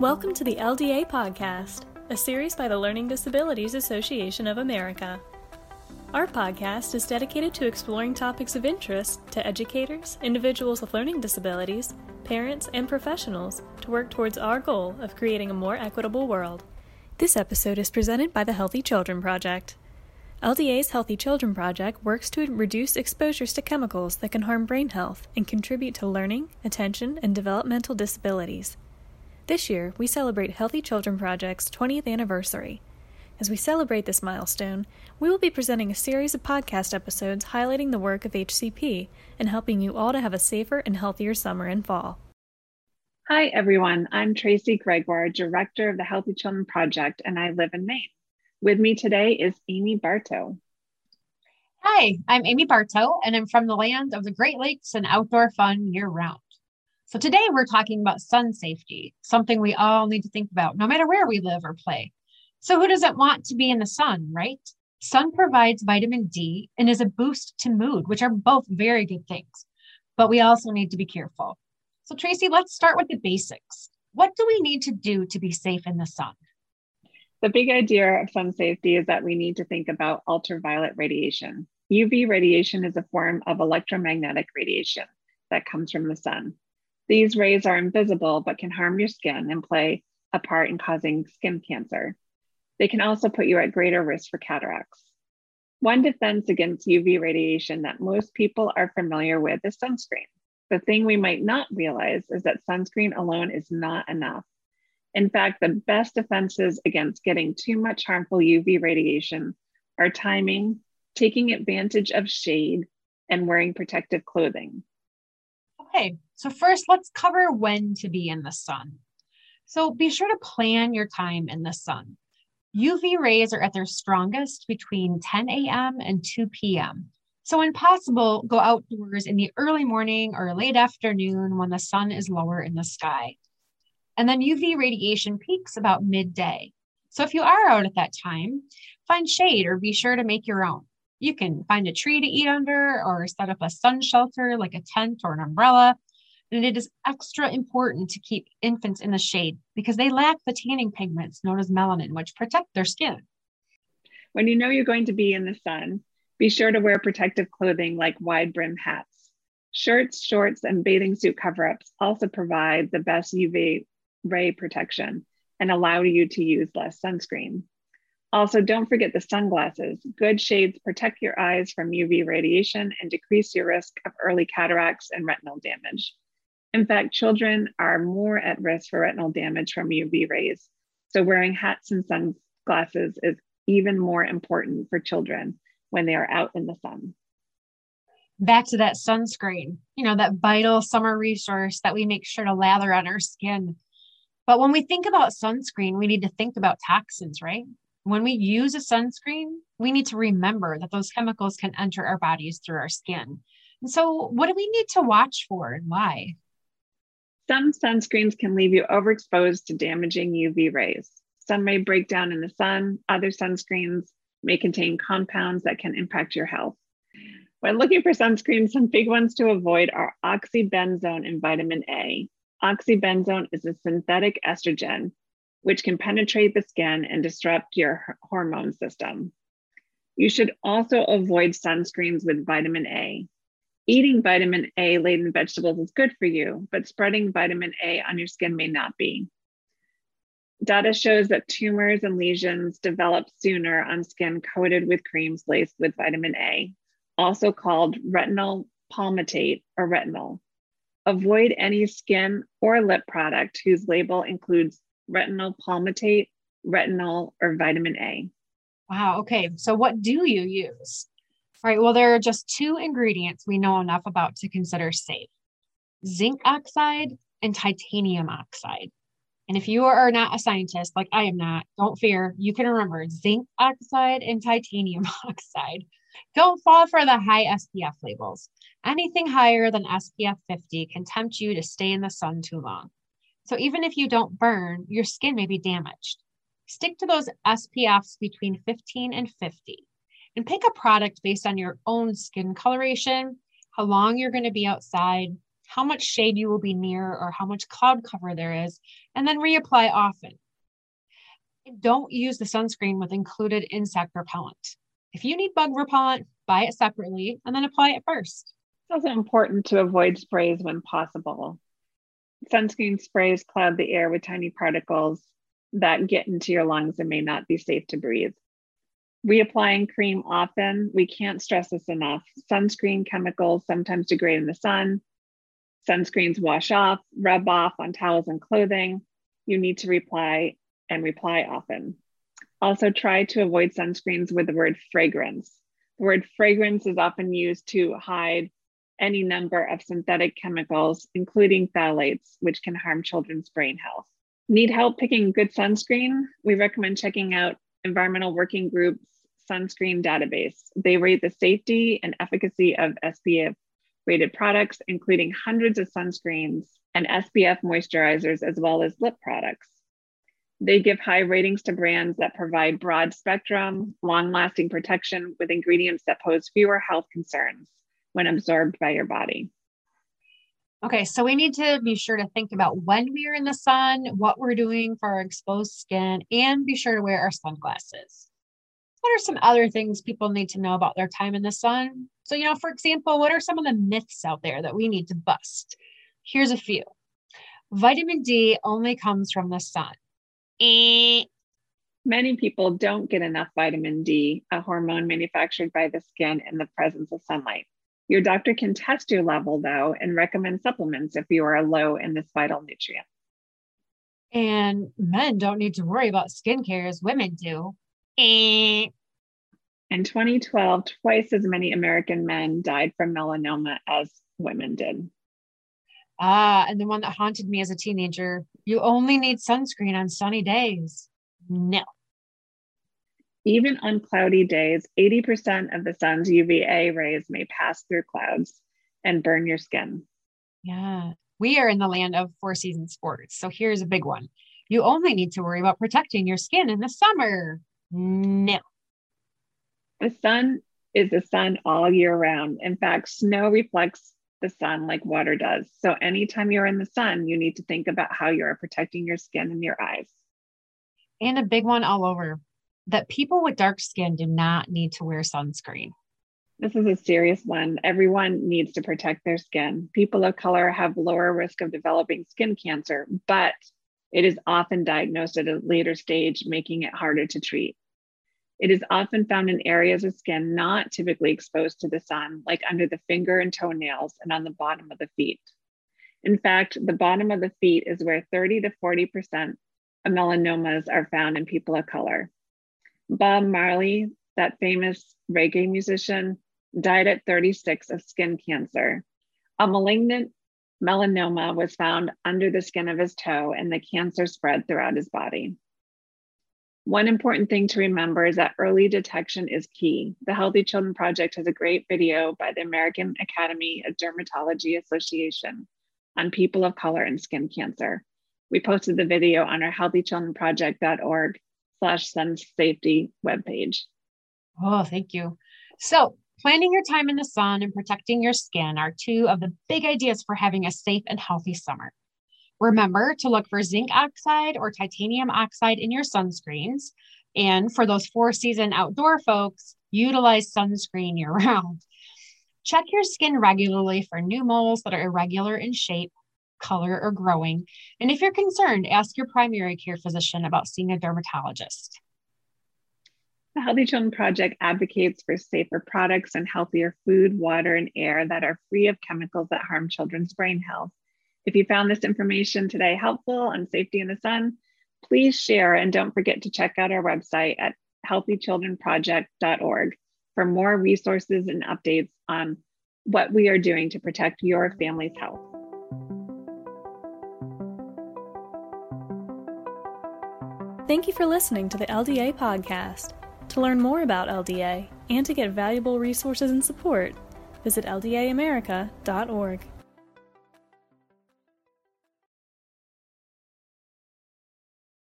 Welcome to the LDA Podcast, a series by the Learning Disabilities Association of America. Our podcast is dedicated to exploring topics of interest to educators, individuals with learning disabilities, parents, and professionals to work towards our goal of creating a more equitable world. This episode is presented by the Healthy Children Project. LDA's Healthy Children Project works to reduce exposures to chemicals that can harm brain health and contribute to learning, attention, and developmental disabilities. This year, we celebrate Healthy Children Project's 20th anniversary. As we celebrate this milestone, we will be presenting a series of podcast episodes highlighting the work of HCP and helping you all to have a safer and healthier summer and fall. Hi, everyone. I'm Tracy Gregoire, Director of the Healthy Children Project, and I live in Maine. With me today is Amy Barto. Hi, I'm Amy Barto, and I'm from the land of the Great Lakes and outdoor fun year round. So today we're talking about sun safety, something we all need to think about no matter where we live or play. So who doesn't want to be in the sun, right? Sun provides vitamin D and is a boost to mood, which are both very good things. But we also need to be careful. So Tracy, let's start with the basics. What do we need to do to be safe in the sun? The big idea of sun safety is that we need to think about ultraviolet radiation. UV radiation is a form of electromagnetic radiation that comes from the sun. These rays are invisible but can harm your skin and play a part in causing skin cancer. They can also put you at greater risk for cataracts. One defense against UV radiation that most people are familiar with is sunscreen. The thing we might not realize is that sunscreen alone is not enough. In fact, the best defenses against getting too much harmful UV radiation are timing, taking advantage of shade, and wearing protective clothing. Okay, so first let's cover when to be in the sun. So be sure to plan your time in the sun. UV rays are at their strongest between 10 a.m. and 2 p.m. So, when possible, go outdoors in the early morning or late afternoon when the sun is lower in the sky. And then UV radiation peaks about midday. So, if you are out at that time, find shade or be sure to make your own. You can find a tree to eat under or set up a sun shelter like a tent or an umbrella. And it is extra important to keep infants in the shade because they lack the tanning pigments known as melanin, which protect their skin. When you know you're going to be in the sun, be sure to wear protective clothing like wide brim hats. Shirts, shorts, and bathing suit cover ups also provide the best UV ray protection and allow you to use less sunscreen. Also, don't forget the sunglasses. Good shades protect your eyes from UV radiation and decrease your risk of early cataracts and retinal damage. In fact, children are more at risk for retinal damage from UV rays. So, wearing hats and sunglasses is even more important for children when they are out in the sun. Back to that sunscreen, you know, that vital summer resource that we make sure to lather on our skin. But when we think about sunscreen, we need to think about toxins, right? When we use a sunscreen, we need to remember that those chemicals can enter our bodies through our skin. And so, what do we need to watch for and why? Some sunscreens can leave you overexposed to damaging UV rays. Some may break down in the sun, other sunscreens may contain compounds that can impact your health. When looking for sunscreen, some big ones to avoid are oxybenzone and vitamin A. Oxybenzone is a synthetic estrogen which can penetrate the skin and disrupt your hormone system. You should also avoid sunscreens with vitamin A. Eating vitamin A laden vegetables is good for you, but spreading vitamin A on your skin may not be. Data shows that tumors and lesions develop sooner on skin coated with creams laced with vitamin A, also called retinyl palmitate or retinol. Avoid any skin or lip product whose label includes retinyl palmitate, retinol, or vitamin A. Wow. Okay. So, what do you use? All right. Well, there are just two ingredients we know enough about to consider safe zinc oxide and titanium oxide. And if you are not a scientist, like I am not, don't fear. You can remember zinc oxide and titanium oxide. Don't fall for the high SPF labels. Anything higher than SPF 50 can tempt you to stay in the sun too long. So even if you don't burn, your skin may be damaged. Stick to those SPFs between 15 and 50 and pick a product based on your own skin coloration, how long you're going to be outside, how much shade you will be near or how much cloud cover there is, and then reapply often. Don't use the sunscreen with included insect repellent. If you need bug repellent, buy it separately and then apply it first. It's also important to avoid sprays when possible. Sunscreen sprays cloud the air with tiny particles that get into your lungs and may not be safe to breathe. Reapplying cream often, we can't stress this enough. Sunscreen chemicals sometimes degrade in the sun. Sunscreens wash off, rub off on towels and clothing. You need to reply and reply often. Also, try to avoid sunscreens with the word fragrance. The word fragrance is often used to hide any number of synthetic chemicals, including phthalates, which can harm children's brain health. Need help picking good sunscreen? We recommend checking out Environmental Working Group's sunscreen database. They rate the safety and efficacy of SPF rated products, including hundreds of sunscreens and SPF moisturizers, as well as lip products. They give high ratings to brands that provide broad spectrum, long lasting protection with ingredients that pose fewer health concerns when absorbed by your body. Okay, so we need to be sure to think about when we are in the sun, what we're doing for our exposed skin, and be sure to wear our sunglasses. What are some other things people need to know about their time in the sun? So, you know, for example, what are some of the myths out there that we need to bust? Here's a few vitamin D only comes from the sun. Eh. Many people don't get enough vitamin D, a hormone manufactured by the skin in the presence of sunlight. Your doctor can test your level, though, and recommend supplements if you are low in this vital nutrient. And men don't need to worry about skincare as women do. Eh. In 2012, twice as many American men died from melanoma as women did. Ah, and the one that haunted me as a teenager you only need sunscreen on sunny days. No. Even on cloudy days, 80% of the sun's UVA rays may pass through clouds and burn your skin. Yeah. We are in the land of four season sports. So here's a big one. You only need to worry about protecting your skin in the summer. No. The sun is the sun all year round. In fact, snow reflects the sun like water does. So anytime you're in the sun, you need to think about how you are protecting your skin and your eyes. And a big one all over that people with dark skin do not need to wear sunscreen. This is a serious one. Everyone needs to protect their skin. People of color have lower risk of developing skin cancer, but it is often diagnosed at a later stage, making it harder to treat. It is often found in areas of skin not typically exposed to the sun, like under the finger and toenails and on the bottom of the feet. In fact, the bottom of the feet is where 30 to 40% of melanomas are found in people of color. Bob Marley, that famous reggae musician, died at 36 of skin cancer. A malignant melanoma was found under the skin of his toe, and the cancer spread throughout his body. One important thing to remember is that early detection is key. The Healthy Children Project has a great video by the American Academy of Dermatology Association on people of color and skin cancer. We posted the video on our healthychildrenproject.org slash sun safety webpage. Oh, thank you. So planning your time in the sun and protecting your skin are two of the big ideas for having a safe and healthy summer. Remember to look for zinc oxide or titanium oxide in your sunscreens. And for those four season outdoor folks, utilize sunscreen year round. Check your skin regularly for new moles that are irregular in shape, color, or growing. And if you're concerned, ask your primary care physician about seeing a dermatologist. The Healthy Children Project advocates for safer products and healthier food, water, and air that are free of chemicals that harm children's brain health. If you found this information today helpful on safety in the sun, please share and don't forget to check out our website at healthychildrenproject.org for more resources and updates on what we are doing to protect your family's health. Thank you for listening to the LDA podcast. To learn more about LDA and to get valuable resources and support, visit LDAamerica.org.